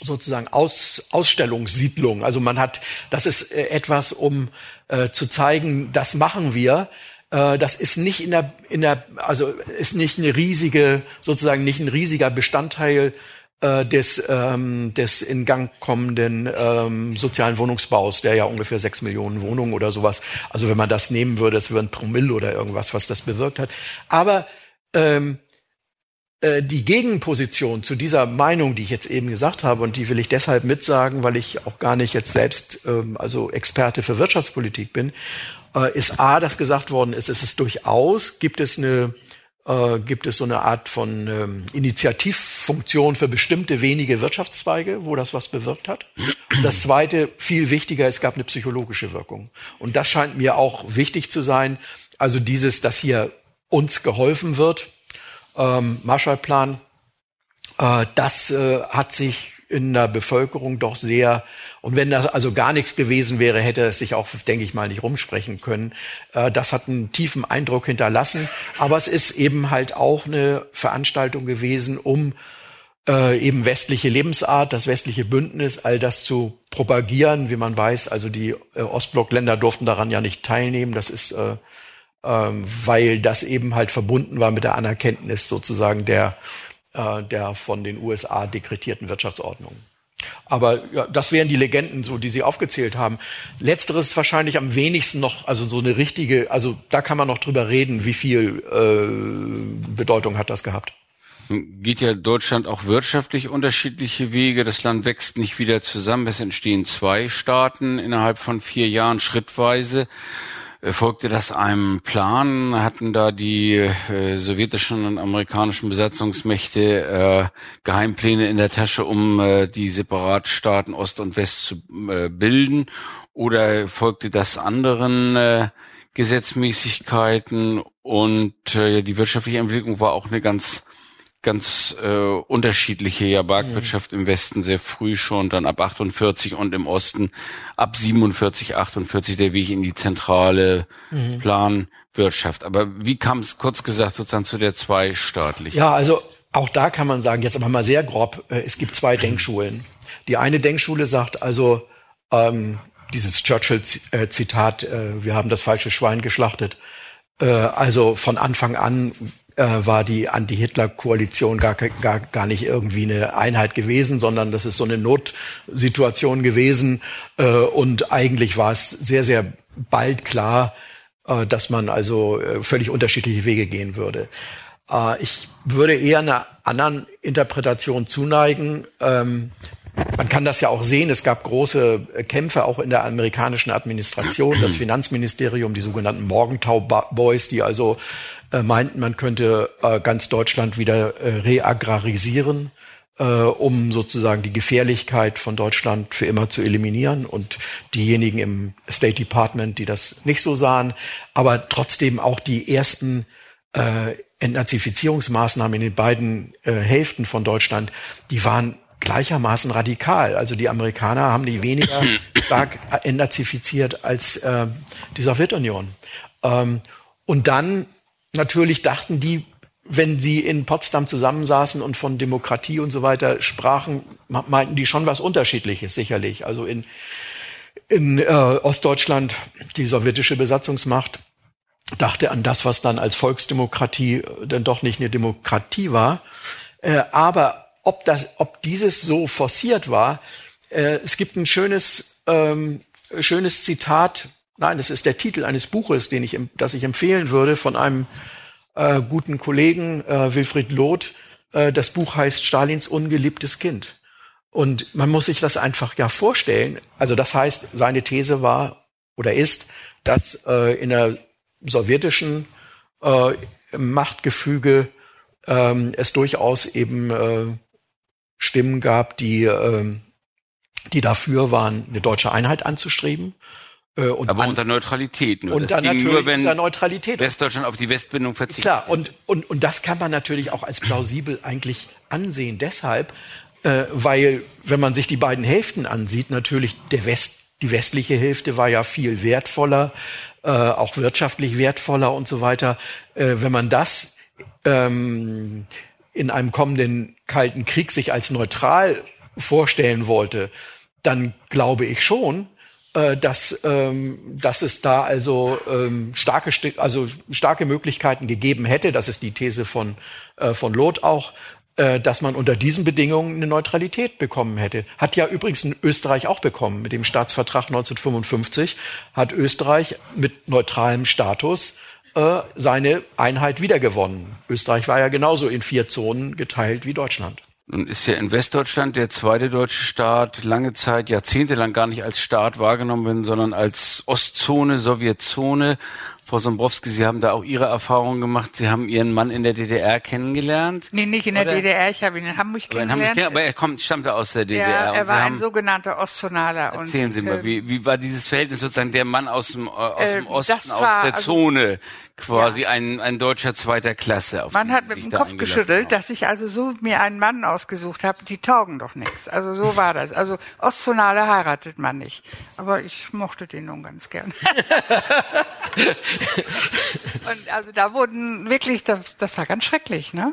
Speaker 3: sozusagen Aus, Ausstellungssiedlungen. Also man hat, das ist äh, etwas, um äh, zu zeigen, das machen wir. Äh, das ist nicht in der, in der, also ist nicht eine riesige, sozusagen nicht ein riesiger Bestandteil äh, des, ähm, des in Gang kommenden ähm, sozialen Wohnungsbaus, der ja ungefähr sechs Millionen Wohnungen oder sowas. Also wenn man das nehmen würde, es wäre ein Promille oder irgendwas, was das bewirkt hat. Aber ähm, äh, die Gegenposition zu dieser Meinung, die ich jetzt eben gesagt habe, und die will ich deshalb mitsagen, weil ich auch gar nicht jetzt selbst ähm, also Experte für Wirtschaftspolitik bin, äh, ist A, dass gesagt worden ist, es ist durchaus, gibt es eine äh, gibt es so eine Art von ähm, Initiativfunktion für bestimmte wenige Wirtschaftszweige, wo das was bewirkt hat. Und das Zweite, viel wichtiger, es gab eine psychologische Wirkung. Und das scheint mir auch wichtig zu sein. Also dieses, dass hier uns geholfen wird, ähm, Marshallplan, äh, das äh, hat sich in der Bevölkerung doch sehr, und wenn das also gar nichts gewesen wäre, hätte es sich auch, denke ich mal, nicht rumsprechen können. Äh, das hat einen tiefen Eindruck hinterlassen. Aber es ist eben halt auch eine Veranstaltung gewesen, um äh, eben westliche Lebensart, das westliche Bündnis, all das zu propagieren. Wie man weiß, also die äh, Ostblockländer durften daran ja nicht teilnehmen. Das ist, äh, ähm, weil das eben halt verbunden war mit der Anerkenntnis sozusagen der äh, der von den USA dekretierten Wirtschaftsordnung. Aber ja, das wären die Legenden, so die Sie aufgezählt haben. Letzteres ist wahrscheinlich am wenigsten noch, also so eine richtige, also da kann man noch drüber reden, wie viel äh, Bedeutung hat das gehabt.
Speaker 2: Geht ja Deutschland auch wirtschaftlich unterschiedliche Wege. Das Land wächst nicht wieder zusammen. Es entstehen zwei Staaten innerhalb von vier Jahren schrittweise folgte das einem Plan? Hatten da die äh, sowjetischen und amerikanischen Besatzungsmächte äh, Geheimpläne in der Tasche, um äh, die Separatstaaten Ost und West zu äh, bilden? Oder folgte das anderen äh, Gesetzmäßigkeiten und äh, die wirtschaftliche Entwicklung war auch eine ganz ganz äh, unterschiedliche ja Bergwirtschaft mhm. im Westen sehr früh schon, dann ab 48 und im Osten ab 47, 48 der Weg in die zentrale mhm. Planwirtschaft. Aber wie kam es kurz gesagt sozusagen zu der zweistaatlichen?
Speaker 3: Ja, also auch da kann man sagen, jetzt aber mal sehr grob, äh, es gibt zwei Denkschulen. Die eine Denkschule sagt also, ähm, dieses Churchill-Zitat, äh, wir haben das falsche Schwein geschlachtet. Äh, also von Anfang an äh, war die Anti-Hitler-Koalition gar, gar, gar nicht irgendwie eine Einheit gewesen, sondern das ist so eine Notsituation gewesen. Äh, und eigentlich war es sehr, sehr bald klar, äh, dass man also völlig unterschiedliche Wege gehen würde. Ich würde eher einer anderen Interpretation zuneigen. Ähm, man kann das ja auch sehen. Es gab große Kämpfe auch in der amerikanischen Administration, das Finanzministerium, die sogenannten Morgenthau Boys, die also meinten, man könnte äh, ganz Deutschland wieder äh, reagrarisieren, äh, um sozusagen die Gefährlichkeit von Deutschland für immer zu eliminieren. Und diejenigen im State Department, die das nicht so sahen, aber trotzdem auch die ersten äh, Entnazifizierungsmaßnahmen in den beiden äh, Hälften von Deutschland, die waren gleichermaßen radikal. Also die Amerikaner haben die weniger stark entnazifiziert als äh, die Sowjetunion. Ähm, und dann natürlich dachten die, wenn sie in Potsdam zusammensaßen und von Demokratie und so weiter sprachen, meinten die schon was Unterschiedliches, sicherlich. Also in, in äh, Ostdeutschland, die sowjetische Besatzungsmacht, dachte an das, was dann als Volksdemokratie äh, dann doch nicht eine Demokratie war. Äh, aber ob das, ob dieses so forciert war, äh, es gibt ein schönes, ähm, schönes Zitat Nein, das ist der Titel eines Buches, den ich, das ich empfehlen würde von einem äh, guten Kollegen, äh, Wilfried Loth. Äh, das Buch heißt Stalins ungeliebtes Kind. Und man muss sich das einfach ja vorstellen. Also das heißt, seine These war oder ist, dass äh, in der sowjetischen äh, Machtgefüge äh, es durchaus eben äh, Stimmen gab, die, äh, die dafür waren, eine deutsche Einheit anzustreben
Speaker 2: und Aber an, unter Neutralität
Speaker 3: nur. Und das ging nur, wenn unter Neutralität.
Speaker 2: Westdeutschland auf die Westbindung verzichtet.
Speaker 3: Klar, und, und, und das kann man natürlich auch als plausibel eigentlich ansehen. Deshalb, äh, weil, wenn man sich die beiden Hälften ansieht, natürlich der West, die westliche Hälfte war ja viel wertvoller, äh, auch wirtschaftlich wertvoller und so weiter. Äh, wenn man das ähm, in einem kommenden Kalten Krieg sich als neutral vorstellen wollte, dann glaube ich schon, äh, dass, ähm, dass es da also ähm, starke, also starke Möglichkeiten gegeben hätte, das ist die These von, äh, von Loth auch, äh, dass man unter diesen Bedingungen eine Neutralität bekommen hätte. Hat ja übrigens in Österreich auch bekommen. Mit dem Staatsvertrag 1955 hat Österreich mit neutralem Status äh, seine Einheit wiedergewonnen. Österreich war ja genauso in vier Zonen geteilt wie Deutschland.
Speaker 2: Nun ist ja in Westdeutschland der zweite deutsche Staat lange Zeit, jahrzehntelang gar nicht als Staat wahrgenommen worden, sondern als Ostzone, Sowjetzone. Frau Sombrowski, Sie haben da auch Ihre Erfahrungen gemacht. Sie haben Ihren Mann in der DDR kennengelernt?
Speaker 4: Nee, nicht in der oder? DDR. Ich habe ihn in Hamburg aber kennengelernt. Hamburg,
Speaker 2: aber er kommt, stammte aus der DDR.
Speaker 4: Ja, er war ein sogenannter Ostzonaler.
Speaker 2: Erzählen Sie mal, wie, wie war dieses Verhältnis sozusagen der Mann aus dem, äh, aus äh, dem Osten, war, aus der also, Zone? quasi ja. ein, ein deutscher zweiter Klasse.
Speaker 4: Man hat mit dem Kopf geschüttelt, dass ich also so mir einen Mann ausgesucht habe, die taugen doch nichts. Also so war das. Also Ostzonale heiratet man nicht. Aber ich mochte den nun ganz gern. Und also da wurden wirklich, das, das war ganz schrecklich, ne?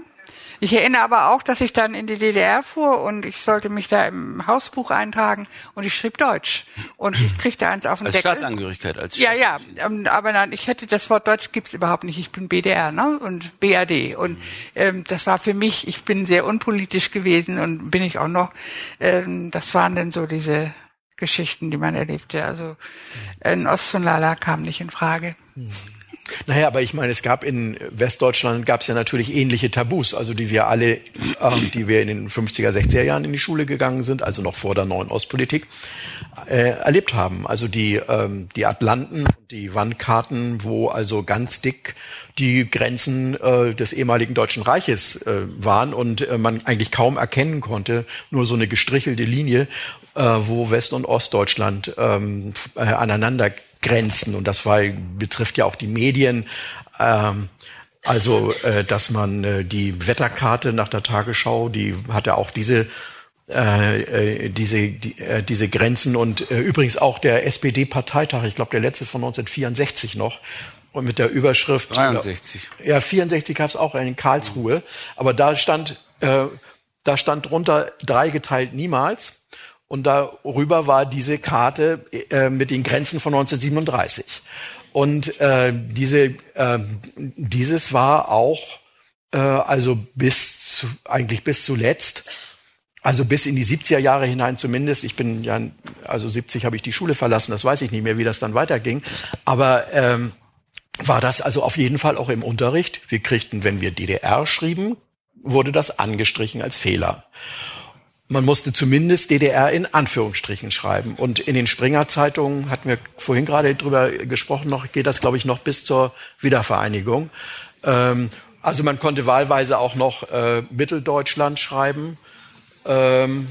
Speaker 4: Ich erinnere aber auch, dass ich dann in die DDR fuhr und ich sollte mich da im Hausbuch eintragen und ich schrieb Deutsch. Und ich kriegte eins auf den
Speaker 2: als
Speaker 4: Deckel.
Speaker 2: Staatsangehörigkeit, als
Speaker 4: Ja, ja. Ähm, aber nein, ich hätte das Wort Deutsch gibt's überhaupt nicht. Ich bin BDR ne? und BRD. Und ähm, das war für mich, ich bin sehr unpolitisch gewesen und bin ich auch noch. Ähm, das waren dann so diese Geschichten, die man erlebte. Also ein Ostzunlala kam nicht in Frage. Mhm.
Speaker 3: Naja, aber ich meine, es gab in Westdeutschland gab es ja natürlich ähnliche Tabus, also die wir alle, ähm, die wir in den 50er, 60er Jahren in die Schule gegangen sind, also noch vor der neuen Ostpolitik, äh, erlebt haben. Also die, ähm, die Atlanten, die Wandkarten, wo also ganz dick die Grenzen äh, des ehemaligen Deutschen Reiches äh, waren und äh, man eigentlich kaum erkennen konnte, nur so eine gestrichelte Linie, äh, wo West- und Ostdeutschland ähm, äh, aneinander Grenzen. Und das war, betrifft ja auch die Medien. Ähm, also, äh, dass man äh, die Wetterkarte nach der Tagesschau, die hatte auch diese äh, äh, diese die, äh, diese Grenzen. Und äh, übrigens auch der SPD-Parteitag, ich glaube der letzte von 1964 noch. Und mit der Überschrift
Speaker 2: 63.
Speaker 3: Ja, 64 gab es auch in Karlsruhe, aber da stand äh, da stand drunter dreigeteilt niemals und darüber war diese Karte äh, mit den Grenzen von 1937 und äh, diese äh, dieses war auch äh, also bis zu, eigentlich bis zuletzt also bis in die 70er Jahre hinein zumindest. Ich bin ja, also 70 habe ich die Schule verlassen, das weiß ich nicht mehr, wie das dann weiterging. Aber ähm, war das also auf jeden Fall auch im Unterricht. Wir kriegten, wenn wir DDR schrieben, wurde das angestrichen als Fehler. Man musste zumindest DDR in Anführungsstrichen schreiben. Und in den Springer-Zeitungen hatten wir vorhin gerade drüber gesprochen, noch geht das, glaube ich, noch bis zur Wiedervereinigung. Ähm, also man konnte wahlweise auch noch äh, Mitteldeutschland schreiben ähm,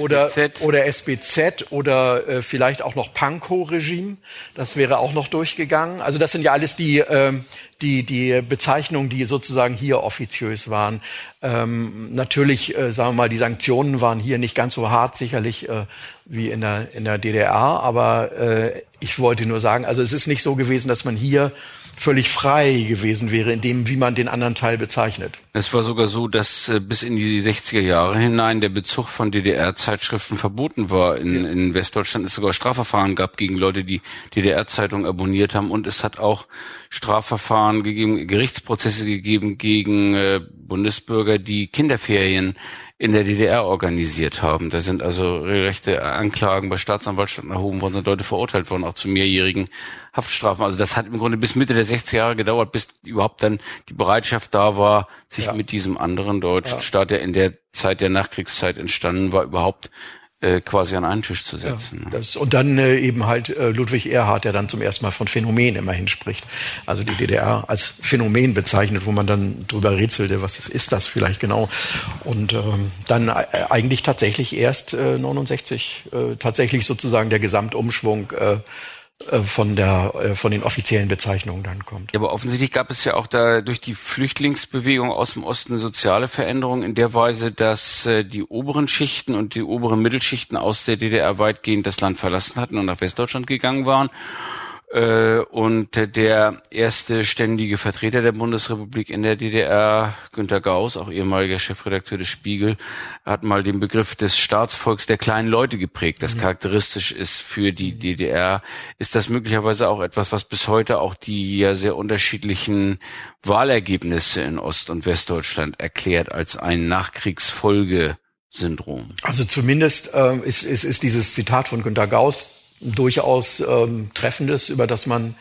Speaker 3: oder, oder SBZ oder äh, vielleicht auch noch Pankow-Regime. Das wäre auch noch durchgegangen. Also das sind ja alles die, ähm, die, die Bezeichnungen, die sozusagen hier offiziös waren. Ähm, natürlich, äh, sagen wir mal, die Sanktionen waren hier nicht ganz so hart, sicherlich äh, wie in der, in der DDR. Aber äh, ich wollte nur sagen, also es ist nicht so gewesen, dass man hier völlig frei gewesen wäre in dem, wie man den anderen Teil bezeichnet.
Speaker 2: Es war sogar so, dass äh, bis in die 60er Jahre hinein der Bezug von DDR-Zeitschriften verboten war. In, ja. in Westdeutschland es sogar Strafverfahren gab gegen Leute, die DDR-Zeitungen abonniert haben. Und es hat auch Strafverfahren gegeben, Gerichtsprozesse gegeben gegen äh, Bundesbürger, die Kinderferien in der DDR organisiert haben. Da sind also rechte Anklagen bei Staatsanwaltschaften erhoben worden, sind Leute verurteilt worden, auch zu mehrjährigen Haftstrafen. Also das hat im Grunde bis Mitte der 60er Jahre gedauert, bis überhaupt dann die Bereitschaft da war, sich ja. mit diesem anderen deutschen ja. Staat, der in der Zeit der Nachkriegszeit entstanden war, überhaupt äh, quasi an einen Tisch zu setzen.
Speaker 3: Ja, das, und dann äh, eben halt äh, Ludwig Erhard, der dann zum ersten Mal von Phänomen immerhin spricht. Also die DDR als Phänomen bezeichnet, wo man dann drüber rätselte, was ist, ist das vielleicht genau. Und ähm, dann äh, eigentlich tatsächlich erst äh, 69 äh, tatsächlich sozusagen der Gesamtumschwung von der äh, von den offiziellen Bezeichnungen dann kommt.
Speaker 2: Ja, aber offensichtlich gab es ja auch da durch die Flüchtlingsbewegung aus dem Osten soziale Veränderungen in der Weise, dass äh, die oberen Schichten und die oberen Mittelschichten aus der DDR weitgehend das Land verlassen hatten und nach Westdeutschland gegangen waren äh, und der erste ständige Vertreter der Bundesrepublik in der DDR, Günter Gauss, auch ehemaliger Chefredakteur des Spiegel, hat mal den Begriff des Staatsvolks der kleinen Leute geprägt, das mhm. charakteristisch ist für die DDR. Ist das möglicherweise auch etwas, was bis heute auch die ja sehr unterschiedlichen Wahlergebnisse in Ost- und Westdeutschland erklärt als ein Nachkriegsfolgesyndrom?
Speaker 3: Also zumindest äh, ist, ist, ist dieses Zitat von Günter Gauss durchaus ähm, Treffendes, über das man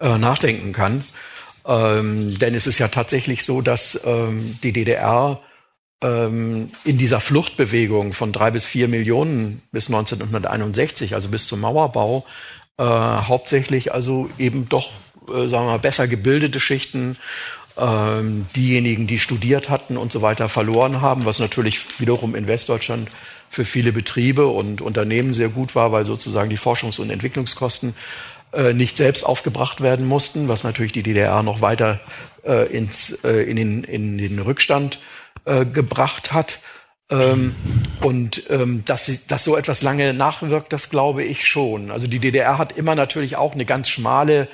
Speaker 3: äh, nachdenken kann. Ähm, denn es ist ja tatsächlich so, dass ähm, die DDR ähm, in dieser Fluchtbewegung von drei bis vier Millionen bis 1961, also bis zum Mauerbau, äh, hauptsächlich also eben doch, äh, sagen wir mal, besser gebildete Schichten, ähm, diejenigen, die studiert hatten und so weiter, verloren haben, was natürlich wiederum in Westdeutschland für viele Betriebe und Unternehmen sehr gut war, weil sozusagen die Forschungs- und Entwicklungskosten äh, nicht selbst aufgebracht werden mussten, was natürlich die DDR noch weiter äh, ins, äh, in, den, in den Rückstand äh, gebracht hat. Ähm, und ähm, dass, dass so etwas lange nachwirkt, das glaube ich schon. Also die DDR hat immer natürlich auch eine ganz schmale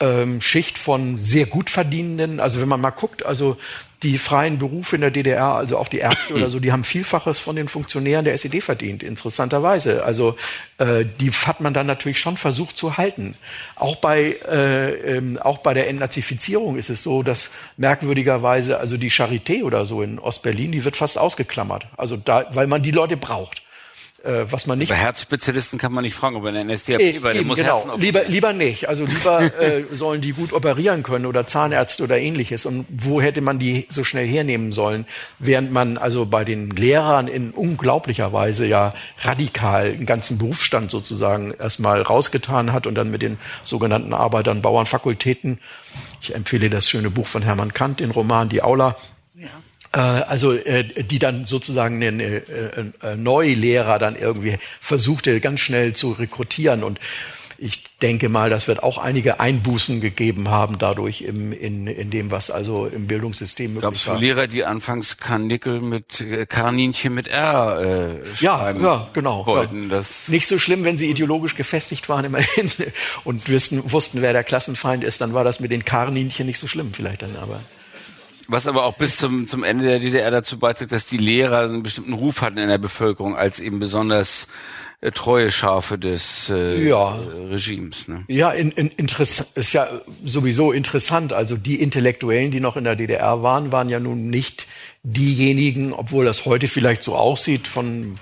Speaker 3: ähm, Schicht von sehr gut verdienenden. Also wenn man mal guckt, also die freien Berufe in der DDR, also auch die Ärzte oder so, die haben Vielfaches von den Funktionären der SED verdient, interessanterweise. Also äh, die hat man dann natürlich schon versucht zu halten. Auch bei, äh, ähm, auch bei der Entnazifizierung ist es so, dass merkwürdigerweise, also die Charité oder so in Ostberlin, die wird fast ausgeklammert. Also da, weil man die Leute braucht. Äh, was man nicht.
Speaker 2: Bei Herzspezialisten kann man nicht fragen, ob er eine NSDAP e
Speaker 3: bei der muss genau. Herzen lieber, lieber nicht. Also lieber äh, sollen die gut operieren können oder Zahnärzte oder ähnliches. Und wo hätte man die so schnell hernehmen sollen? Während man also bei den Lehrern in unglaublicher Weise ja radikal einen ganzen Berufsstand sozusagen erstmal rausgetan hat und dann mit den sogenannten Arbeitern, Bauern, Fakultäten. Ich empfehle das schöne Buch von Hermann Kant, den Roman Die Aula. Ja äh, also äh, die dann sozusagen einen äh, äh, Neulehrer dann irgendwie versuchte ganz schnell zu rekrutieren und ich denke mal, das wird auch einige Einbußen gegeben haben dadurch im, in, in dem, was also im Bildungssystem
Speaker 2: möglich Gab's war. Gab es Lehrer, die anfangs Karnickel mit äh, Kaninchen mit R äh, schreiben
Speaker 3: Ja, ja genau.
Speaker 2: Wollten.
Speaker 3: Ja. Das Nicht so schlimm, wenn sie ideologisch gefestigt waren immerhin und wussten, wussten, wer der Klassenfeind ist, dann war das mit den Kaninchen nicht so schlimm vielleicht dann, aber
Speaker 2: was aber auch bis zum, zum Ende der DDR dazu beiträgt, dass die Lehrer einen bestimmten Ruf hatten in der Bevölkerung als eben besonders äh, treue Schafe des äh, ja. Regimes. Ne?
Speaker 3: Ja, in, in, interessant ist ja sowieso interessant. Also die Intellektuellen, die noch in der DDR waren, waren ja nun nicht diejenigen, obwohl das heute vielleicht so aussieht von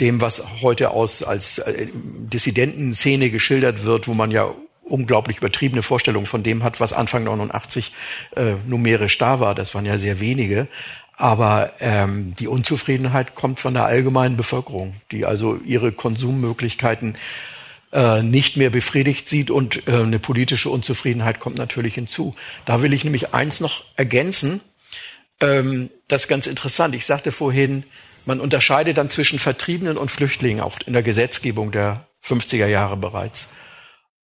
Speaker 3: dem, was heute aus als äh, Dissidentenszene geschildert wird, wo man ja unglaublich übertriebene Vorstellung von dem hat, was Anfang 89 äh, numerisch da war. Das waren ja sehr wenige. Aber ähm, die Unzufriedenheit kommt von der allgemeinen Bevölkerung, die also ihre Konsummöglichkeiten äh, nicht mehr befriedigt sieht und äh, eine politische Unzufriedenheit kommt natürlich hinzu. Da will ich nämlich eins noch ergänzen. Ähm, das ist ganz interessant. Ich sagte vorhin, man unterscheidet dann zwischen Vertriebenen und Flüchtlingen auch in der Gesetzgebung der 50er Jahre bereits.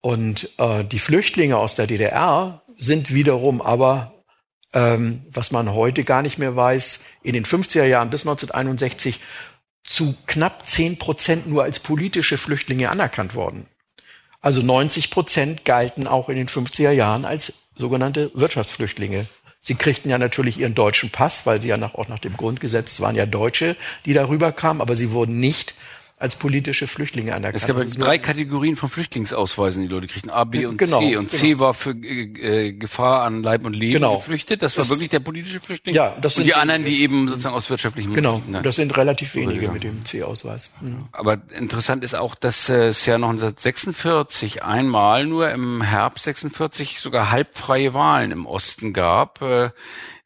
Speaker 3: Und äh, die Flüchtlinge aus der DDR sind wiederum aber, ähm, was man heute gar nicht mehr weiß, in den 50er Jahren bis 1961 zu knapp 10 Prozent nur als politische Flüchtlinge anerkannt worden. Also 90 Prozent galten auch in den 50er Jahren als sogenannte Wirtschaftsflüchtlinge. Sie kriegten ja natürlich ihren deutschen Pass, weil sie ja nach, auch nach dem Grundgesetz waren ja Deutsche, die darüber kamen, aber sie wurden nicht als politische Flüchtlinge anerkannt.
Speaker 2: Es gab ja drei Kategorien von Flüchtlingsausweisen, die Leute kriegten. A, B und genau, C. Und genau. C war für äh, Gefahr an Leib und Leben genau. geflüchtet. Das, das war wirklich der politische Flüchtling.
Speaker 3: Ja, das
Speaker 2: sind und die anderen, die eben sozusagen aus wirtschaftlichen
Speaker 3: Genau, Motiven, ne? das sind relativ wenige ja. mit dem C-Ausweis.
Speaker 2: Mhm. Aber interessant ist auch, dass äh, es ja 1946 einmal nur im Herbst 46 sogar halbfreie Wahlen im Osten gab. Äh,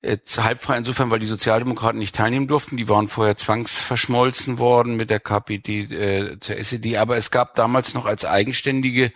Speaker 2: äh, halbfrei insofern, weil die Sozialdemokraten nicht teilnehmen durften. Die waren vorher zwangsverschmolzen worden mit der KPD äh, zur SED. Aber es gab damals noch als eigenständige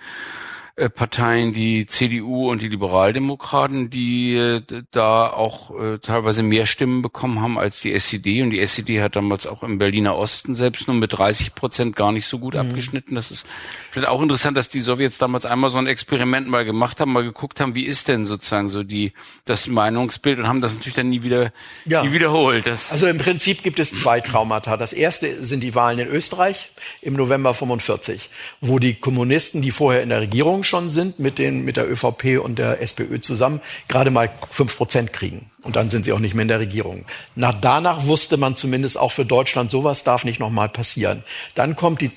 Speaker 2: Parteien, die CDU und die Liberaldemokraten, die äh, da auch äh, teilweise mehr Stimmen bekommen haben als die SED. Und die SED hat damals auch im Berliner Osten selbst nur mit 30 Prozent gar nicht so gut mhm. abgeschnitten. Das ist vielleicht auch interessant, dass die Sowjets damals einmal so ein Experiment mal gemacht haben, mal geguckt haben, wie ist denn sozusagen so die das Meinungsbild und haben das natürlich dann nie wieder ja. nie wiederholt. Das
Speaker 3: also im Prinzip gibt es zwei Traumata. Das erste sind die Wahlen in Österreich im November 45, wo die Kommunisten, die vorher in der Regierung Regierung schon sind mit, den, mit der ÖVP und der SPÖ zusammen, gerade mal fünf Prozent kriegen. Und dann sind sie auch nicht mehr in der Regierung. Nach, danach wusste man zumindest auch für Deutschland, sowas darf nicht nochmal passieren. Dann kommt die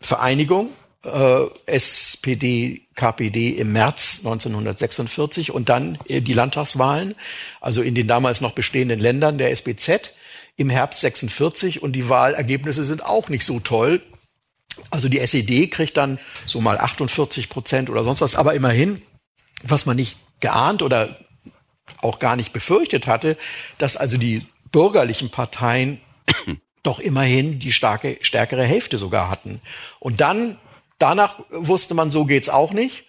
Speaker 3: Vereinigung äh, SPD, KPD im März 1946 und dann äh, die Landtagswahlen, also in den damals noch bestehenden Ländern der SBZ im Herbst 46 und die Wahlergebnisse sind auch nicht so toll. Also die SED kriegt dann so mal 48 Prozent oder sonst was, aber immerhin, was man nicht geahnt oder auch gar nicht befürchtet hatte, dass also die bürgerlichen Parteien doch immerhin die starke, stärkere Hälfte sogar hatten. Und dann, danach wusste man, so geht's auch nicht.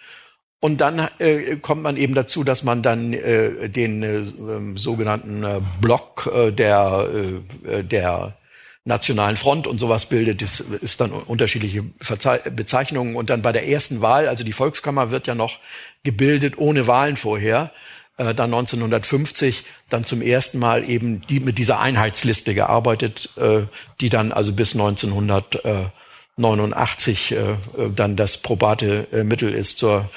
Speaker 3: Und dann äh, kommt man eben dazu, dass man dann äh, den äh, sogenannten äh, Block äh, der, äh, der Nationalen Front und sowas bildet. Das ist dann unterschiedliche Bezeichnungen. Und dann bei der ersten Wahl, also die Volkskammer wird ja noch gebildet ohne Wahlen vorher. Äh, dann 1950 dann zum ersten Mal eben die mit dieser Einheitsliste gearbeitet, äh, die dann also bis 1989 äh, äh, dann das probate äh, Mittel ist zur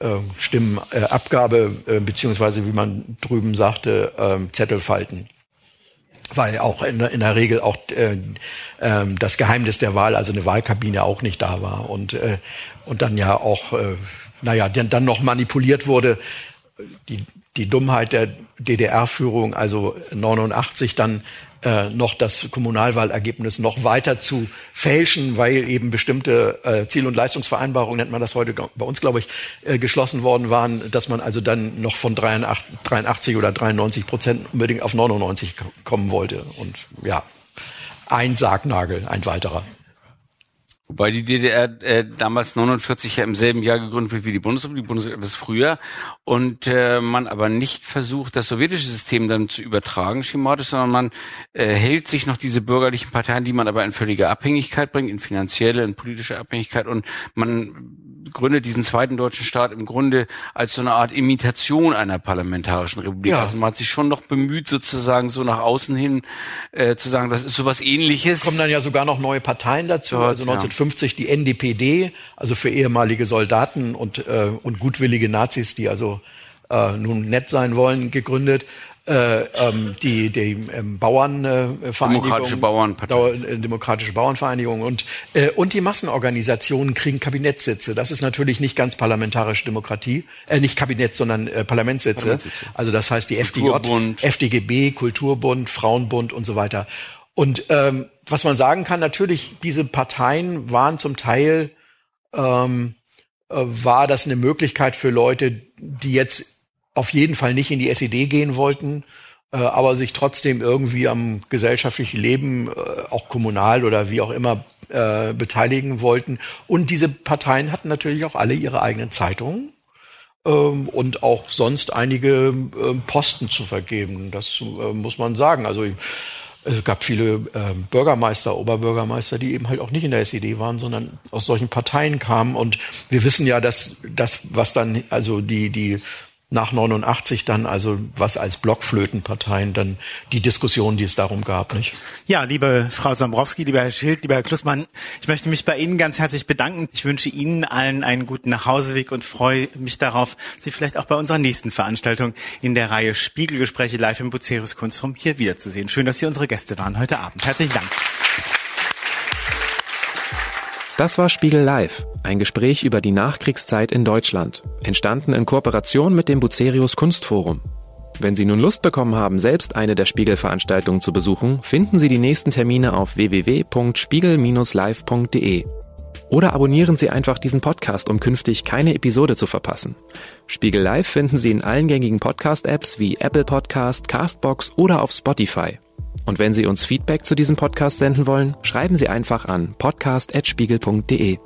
Speaker 3: äh, Stimmenabgabe, beziehungsweise wie man drüben sagte, Zettelfalten weil auch in, in der Regel auch äh, äh, das Geheimnis der Wahl, also eine Wahlkabine auch nicht da war und äh, und dann ja auch, äh, naja, dann, dann noch manipuliert wurde. Die, die Dummheit der DDR-Führung, also 89 dann äh, noch das Kommunalwahlergebnis noch weiter zu fälschen, weil eben bestimmte äh, Ziel- und Leistungsvereinbarungen, nennt man das heute bei uns, glaube ich, äh, geschlossen worden waren, dass man also dann noch von 83, 83 oder 93 Prozent unbedingt auf 99 kommen wollte. Und ja, ein Sargnagel, ein weiterer.
Speaker 2: Wobei die DDR äh, damals 49 ja im selben Jahr gegründet wird wie die Bundesrepublik, die Bundesrepublik etwas früher und äh, man aber nicht versucht, das sowjetische System dann zu übertragen schematisch, sondern man äh, hält sich noch diese bürgerlichen Parteien, die man aber in völlige Abhängigkeit bringt, in finanzielle, in politische Abhängigkeit und man gründet diesen zweiten deutschen Staat im Grunde als so eine Art Imitation einer parlamentarischen Republik. Ja. Also man hat sich schon noch bemüht, sozusagen so nach außen hin äh, zu sagen, das ist sowas ähnliches.
Speaker 3: Kommen dann ja sogar noch neue Parteien dazu. Also 1950 ja. die NDPD, also für ehemalige Soldaten und, äh, und gutwillige Nazis, die also äh, nun nett sein wollen, gegründet äh, ähm, die, die ähm, Bauernvereinigung,
Speaker 2: Demokratische Bauernpartei.
Speaker 3: Äh, Demokratische Bauernvereinigung und, äh, und die Massenorganisationen kriegen Kabinettssitze. Das ist natürlich nicht ganz parlamentarische Demokratie, äh, nicht Kabinett, sondern äh, Parlamentssitze. Parlamentssitze. Also das heißt die FDJ, FDGB, Kulturbund, Frauenbund und so weiter. Und ähm, was man sagen kann, natürlich, diese Parteien waren zum Teil, ähm, äh, war das eine Möglichkeit für Leute, die jetzt auf jeden Fall nicht in die SED gehen wollten, äh, aber sich trotzdem irgendwie am gesellschaftlichen Leben, äh, auch kommunal oder wie auch immer, äh, beteiligen wollten. Und diese Parteien hatten natürlich auch alle ihre eigenen Zeitungen ähm, und auch sonst einige äh, Posten zu vergeben. Das äh, muss man sagen. Also es gab viele äh, Bürgermeister, Oberbürgermeister, die eben halt auch nicht in der SED waren, sondern aus solchen Parteien kamen. Und wir wissen ja, dass das, was dann also die die nach 89 dann, also was als Blockflötenparteien dann die Diskussion, die es darum gab, nicht?
Speaker 5: Ja, liebe Frau Sambrowski, lieber Herr Schild, lieber Herr Klussmann, ich möchte mich bei Ihnen ganz herzlich bedanken. Ich wünsche Ihnen allen einen guten Nachhauseweg und freue mich darauf, Sie vielleicht auch bei unserer nächsten Veranstaltung in der Reihe Spiegelgespräche live im Bucerius Kunstforum hier wiederzusehen. Schön, dass Sie unsere Gäste waren heute Abend. Herzlichen Dank.
Speaker 1: Das war Spiegel Live, ein Gespräch über die Nachkriegszeit in Deutschland, entstanden in Kooperation mit dem Bucerius Kunstforum. Wenn Sie nun Lust bekommen haben, selbst eine der Spiegelveranstaltungen zu besuchen, finden Sie die nächsten Termine auf www.spiegel-live.de. Oder abonnieren Sie einfach diesen Podcast, um künftig keine Episode zu verpassen. Spiegel Live finden Sie in allen gängigen Podcast-Apps wie Apple Podcast, Castbox oder auf Spotify. Und wenn Sie uns Feedback zu diesem Podcast senden wollen, schreiben Sie einfach an podcast.spiegel.de.